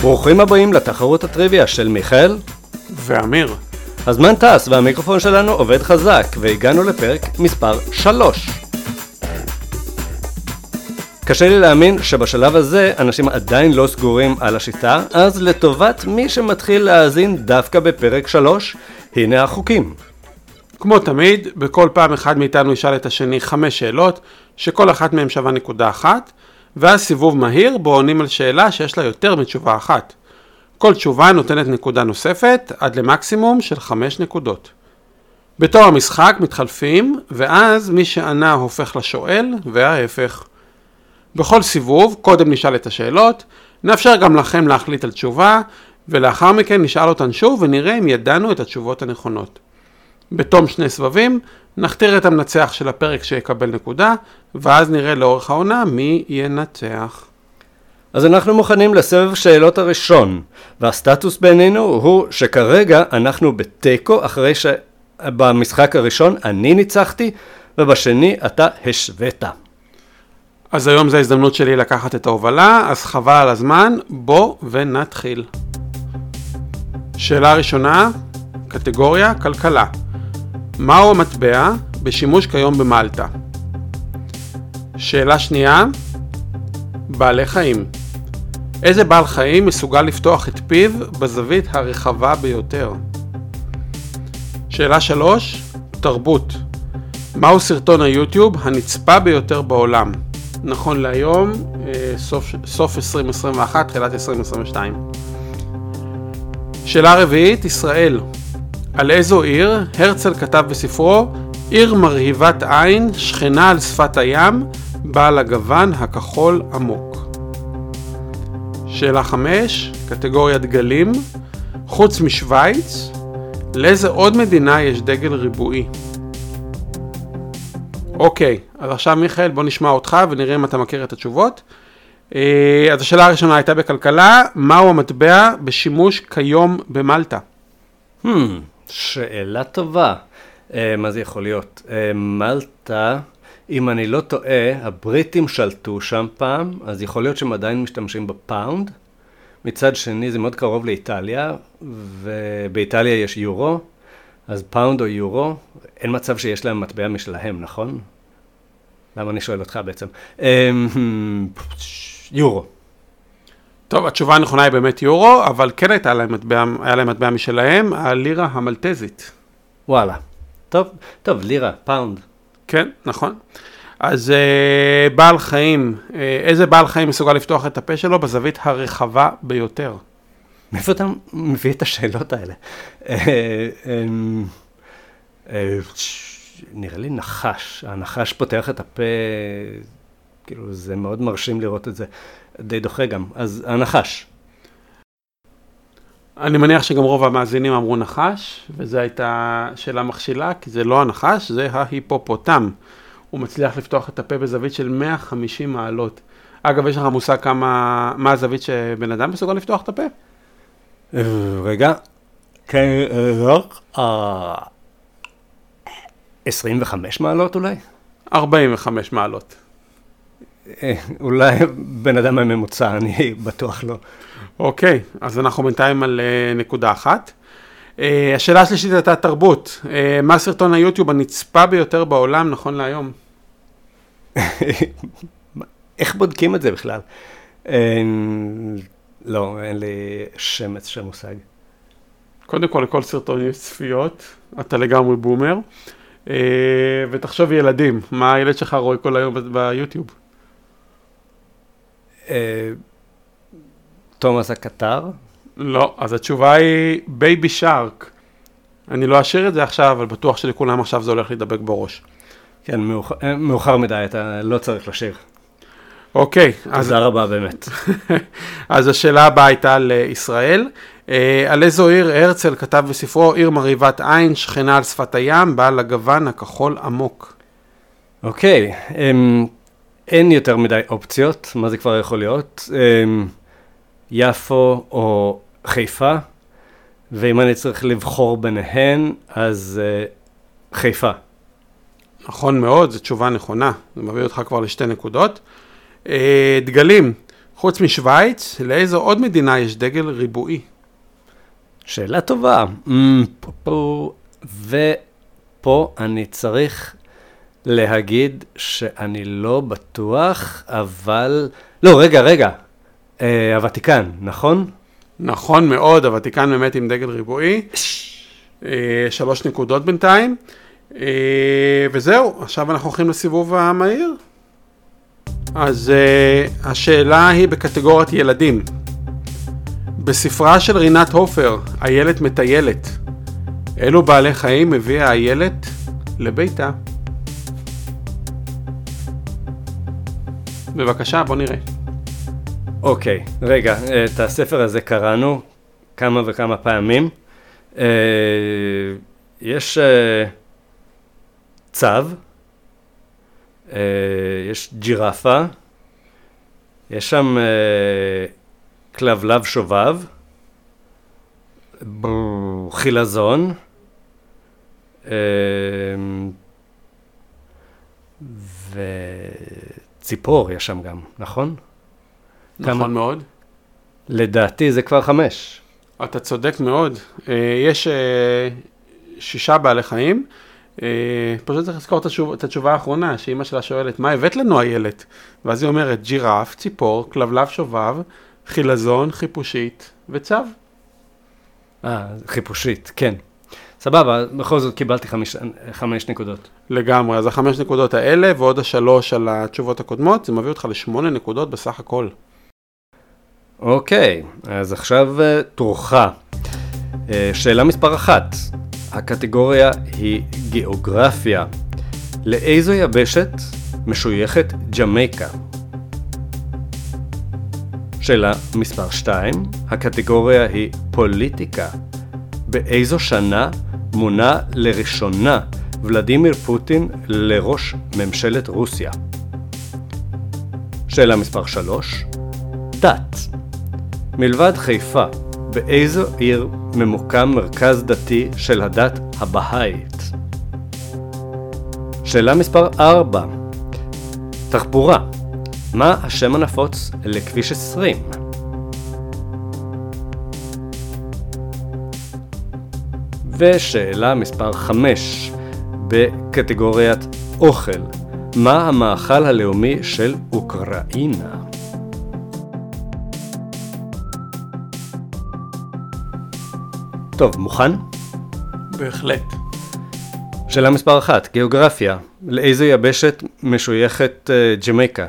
ברוכים הבאים לתחרות הטריוויה של מיכאל. ואמיר. הזמן טס והמיקרופון שלנו עובד חזק, והגענו לפרק מספר 3. קשה לי להאמין שבשלב הזה אנשים עדיין לא סגורים על השיטה, אז לטובת מי שמתחיל להאזין דווקא בפרק 3, הנה החוקים. כמו תמיד, בכל פעם אחד מאיתנו ישאל את השני חמש שאלות, שכל אחת מהן שווה נקודה אחת, ואז סיבוב מהיר בו עונים על שאלה שיש לה יותר מתשובה אחת. כל תשובה נותנת נקודה נוספת, עד למקסימום של חמש נקודות. בתור המשחק מתחלפים, ואז מי שענה הופך לשואל, וההפך. בכל סיבוב, קודם נשאל את השאלות, נאפשר גם לכם להחליט על תשובה, ולאחר מכן נשאל אותן שוב ונראה אם ידענו את התשובות הנכונות. בתום שני סבבים, נכתיר את המנצח של הפרק שיקבל נקודה, ואז נראה לאורך העונה מי ינצח. אז אנחנו מוכנים לסבב שאלות הראשון, והסטטוס בינינו הוא שכרגע אנחנו בתיקו אחרי שבמשחק הראשון אני ניצחתי, ובשני אתה השווית. אז היום זו ההזדמנות שלי לקחת את ההובלה, אז חבל על הזמן, בוא ונתחיל. שאלה ראשונה, קטגוריה כלכלה. מהו המטבע בשימוש כיום במלטה? שאלה שנייה, בעלי חיים. איזה בעל חיים מסוגל לפתוח את פיו בזווית הרחבה ביותר? שאלה שלוש, תרבות. מהו סרטון היוטיוב הנצפה ביותר בעולם? נכון להיום, אה, סוף, סוף 2021, תחילת 2022. שאלה רביעית, ישראל. על איזו עיר הרצל כתב בספרו עיר מרהיבת עין, שכנה על שפת הים, בעל הגוון הכחול עמוק. שאלה 5, קטגוריית גלים. חוץ משוויץ, לאיזה עוד מדינה יש דגל ריבועי? אוקיי, אז עכשיו מיכאל בוא נשמע אותך ונראה אם אתה מכיר את התשובות. אה, אז השאלה הראשונה הייתה בכלכלה, מהו המטבע בשימוש כיום במלטה? Hmm, שאלה טובה. Uh, מה זה יכול להיות? Uh, מלטה, אם אני לא טועה, הבריטים שלטו שם פעם, אז יכול להיות שהם עדיין משתמשים ב pound. מצד שני זה מאוד קרוב לאיטליה, ובאיטליה יש יורו, אז pound או יורו, אין מצב שיש להם מטבע משלהם, נכון? למה אני שואל אותך בעצם? Um, יורו. טוב, התשובה הנכונה היא באמת יורו, אבל כן הייתה להם מטבע, היה להם מטבע משלהם, הלירה המלטזית. וואלה. טוב, טוב, לירה, pound. כן, נכון. אז אה, בעל חיים, אה, איזה בעל חיים מסוגל לפתוח את הפה שלו בזווית הרחבה ביותר? מאיפה אתה מביא את השאלות האלה? אה, אמ, אה, נראה לי נחש. הנחש פותח את הפה, כאילו זה מאוד מרשים לראות את זה. די דוחה גם. אז הנחש. אני מניח שגם רוב המאזינים אמרו נחש, וזו הייתה שאלה מכשילה, כי זה לא הנחש, זה ההיפופוטם. הוא מצליח לפתוח את הפה בזווית של 150 מעלות. אגב, יש לך מושג כמה, מה הזווית שבן אדם מסוגל לפתוח את הפה? רגע, כן, רק 25 מעלות אולי? 45 מעלות. אה, אולי בן אדם הממוצע, אני בטוח לא. אוקיי, אז אנחנו בינתיים על uh, נקודה אחת. Uh, השאלה השלישית הייתה תרבות. Uh, מה סרטון היוטיוב הנצפה ביותר בעולם נכון להיום? איך בודקים את זה בכלל? Uh, לא, אין לי שמץ של מושג. קודם כל, לכל סרטון יש צפיות, אתה לגמרי boomer. ותחשוב ילדים, מה הילד שלך רואה כל היום ביוטיוב? תומאס הקטר? לא, אז התשובה היא Baby Shark. אני לא אשיר את זה עכשיו, אבל בטוח שלכולם עכשיו זה הולך להידבק בראש. כן, מאוחר, מאוחר מדי, אתה לא צריך לשיר. אוקיי. תודה אז... רבה באמת. אז השאלה הבאה הייתה לישראל. אה, על איזו עיר הרצל כתב בספרו עיר מרהיבת עין, שכנה על שפת הים, בעל הגוון הכחול עמוק. אוקיי, אמ, אין יותר מדי אופציות, מה זה כבר יכול להיות? אמ, יפו או חיפה, ואם אני צריך לבחור ביניהן, אז uh, חיפה. נכון מאוד, זו תשובה נכונה, זה מביא אותך כבר לשתי נקודות. Uh, דגלים, חוץ משוויץ, לאיזו עוד מדינה יש דגל ריבועי? שאלה טובה. אמ, פה- פה- ופה אני צריך להגיד שאני לא בטוח, אבל... לא, רגע, רגע. אה, הוותיקן, נכון? נכון מאוד, הוותיקן באמת עם דגל ריבועי. אה, שלוש נקודות בינתיים. אה, וזהו, עכשיו אנחנו הולכים לסיבוב המהיר. אז אה, השאלה היא בקטגוריית ילדים. בספרה של רינת הופר, איילת מטיילת, אילו בעלי חיים הביאה איילת לביתה? בבקשה, בוא נראה. אוקיי, רגע, אה, את הספר הזה קראנו כמה וכמה פעמים. אה, יש אה, צו, יש ג'ירפה, יש שם כלבלב שובב, חילזון, אה, וציפור יש שם גם, נכון? כמה? נכון מאוד. לדעתי זה כבר חמש. אתה צודק מאוד. אה, יש אה, שישה בעלי חיים. אה, פשוט צריך לזכור את התשוב- את התשובה האחרונה, שאימא שלה שואלת, מה הבאת לנו איילת? ואז היא אומרת, ג'ירף, ציפור, כלבלב שובב, חילזון, חיפושית וצו. אה, חיפושית, כן. סבבה, בכל זאת קיבלתי חמש, חמש נקודות. לגמרי, אז החמש נקודות האלה ועוד השלוש על התשובות הקודמות, זה מביא אותך לשמונה נקודות בסך הכל. אוקיי, אז עכשיו אה, תורך. אה, שאלה מספר אחת, הקטגוריה היא גיאוגרפיה. לאיזו יבשת משויכת ג'מייקה? שאלה מספר 2, הקטגוריה היא פוליטיקה. באיזו שנה מונה לראשונה ולדימיר פוטין לראש ממשלת רוסיה? שאלה מספר 3, דת. מלבד חיפה, באיזו עיר ממוקם מרכז דתי של הדת הבהאית? שאלה מספר 4 תחבורה. מה השם הנפוץ לכביש 20? ושאלה מספר 5 בקטגוריית אוכל. מה המאכל הלאומי של אוקראינה? טוב, מוכן? בהחלט. שאלה מספר אחת, גיאוגרפיה. לאיזו יבשת משויכת אה, ג'מייקה?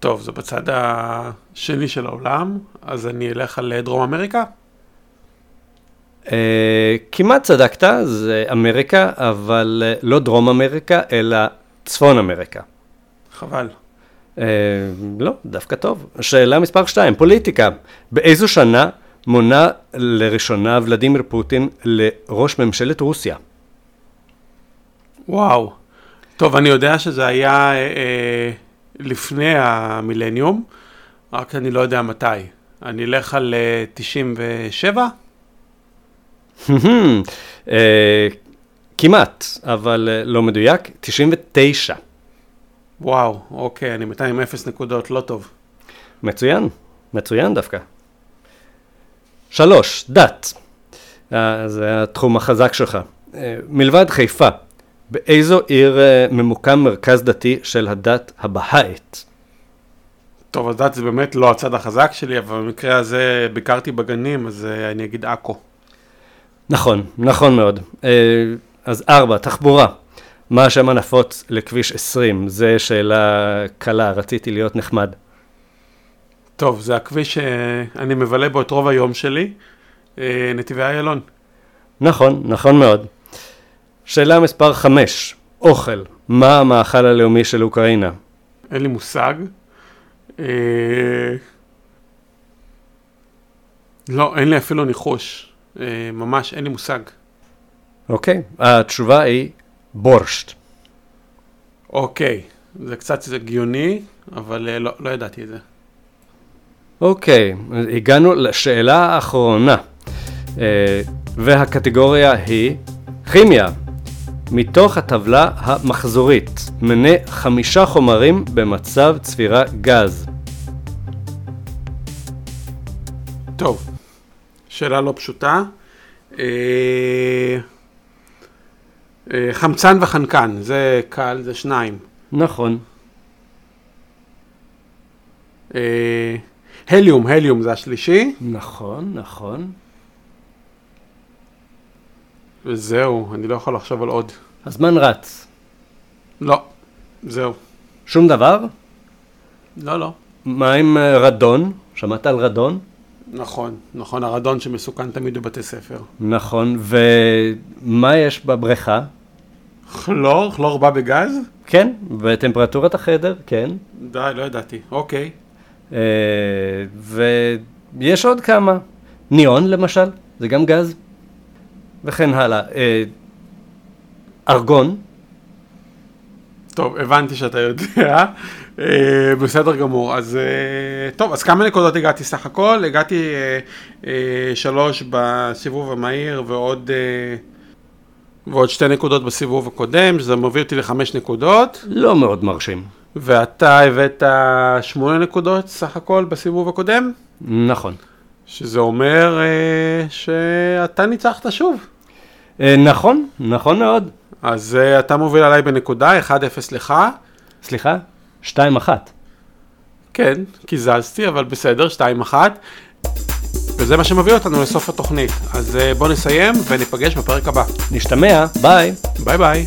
טוב, זה בצד השני של העולם, אז אני אלך על דרום אמריקה. אה, כמעט צדקת, זה אמריקה, אבל אה, לא דרום אמריקה, אלא צפון אמריקה. חבל. אה, לא, דווקא טוב. שאלה מספר 2, פוליטיקה. באיזו שנה מונה לראשונה ולדימיר פוטין לראש ממשלת רוסיה? וואו. טוב, אני יודע שזה היה אה, אה, לפני המילניום, רק אני לא יודע מתי. אני אלך על אה, 97? אה, כמעט, אבל אה, לא מדויק, 99. וואו, אוקיי, אני בינתיים עם 0 נקודות, לא טוב. מצוין, מצוין דווקא. שלוש, דת. אה, זה התחום החזק שלך. מלבד חיפה, באיזו עיר ממוקם מרכז דתי של הדת הבהאית? טוב, אז דת זה באמת לא הצד החזק שלי, אבל במקרה הזה ביקרתי בגנים, אז אני אגיד עכו. נכון, נכון מאוד. אה, אז ארבע, תחבורה. מה השם הנפוץ לכביש 20? זו שאלה קלה, רציתי להיות נחמד. טוב, זה הכביש שאני מבלה בו את רוב היום שלי, אה, נתיבי איילון. נכון, נכון מאוד. שאלה מספר 5, אוכל. מה המאכל הלאומי של אוקראינה? אין לי מושג. אה, לא, אין לי אפילו ניחוש. אה, ממש, אין לי מושג. אוקיי, okay. התשובה היא בורשט. אוקיי, okay. זה קצת הגיוני, אבל אה, לא, לא ידעתי את זה. אוקיי, okay. הגענו לשאלה האחרונה, אה, והקטגוריה היא כימיה. מתוך הטבלה המחזורית, מנה חמישה חומרים במצב צבירה גז. טוב, שאלה לא פשוטה. אה, אה, חמצן וחנקן, זה קל, זה שניים. נכון. אה, הליום, הליום זה השלישי, נכון, נכון. וזהו, אני לא יכול לחשוב על עוד. הזמן רץ. לא, זהו. שום דבר? לא, לא. מה עם רדון? שמעת על רדון? נכון, נכון, הרדון שמסוכן תמיד בבתי ספר. נכון. ומה יש בבריכה? כלור? כלור בא בגז? כן, וטמפרטורת החדר, כן. די, לא ידעתי. אוקיי. אה, ויש עוד כמה. ניאון למשל, זה גם גז. וכן הלאה. אה, ארגון, טוב, הבנתי שאתה יודע. אה, בסדר גמור. אז אה, טוב, אז כמה נקודות הגעתי סך הכל? הגעתי אה, שלוש בסיבוב המהיר ועוד, ועוד שתי נקודות בסיבוב הקודם, שזה מביא אותי לחמש נקודות. לא מאוד מרשים. ואתה הבאת שמונה נקודות סך הכל בסיבוב הקודם, נכון. שזה אומר אה, שאתה ניצחת שוב. אה, נכון, נכון מאוד. אז אה, אתה מוביל עליי בנקודה, 1-0 לך. סליחה? שתיים אחת. כן, קיזזתי, אבל בסדר, 2-1. וזה מה שמביא אותנו לסוף התוכנית. אז אה, בוא נסיים וניפגש בפרק הבא. נשתמע, ביי. ביי ביי.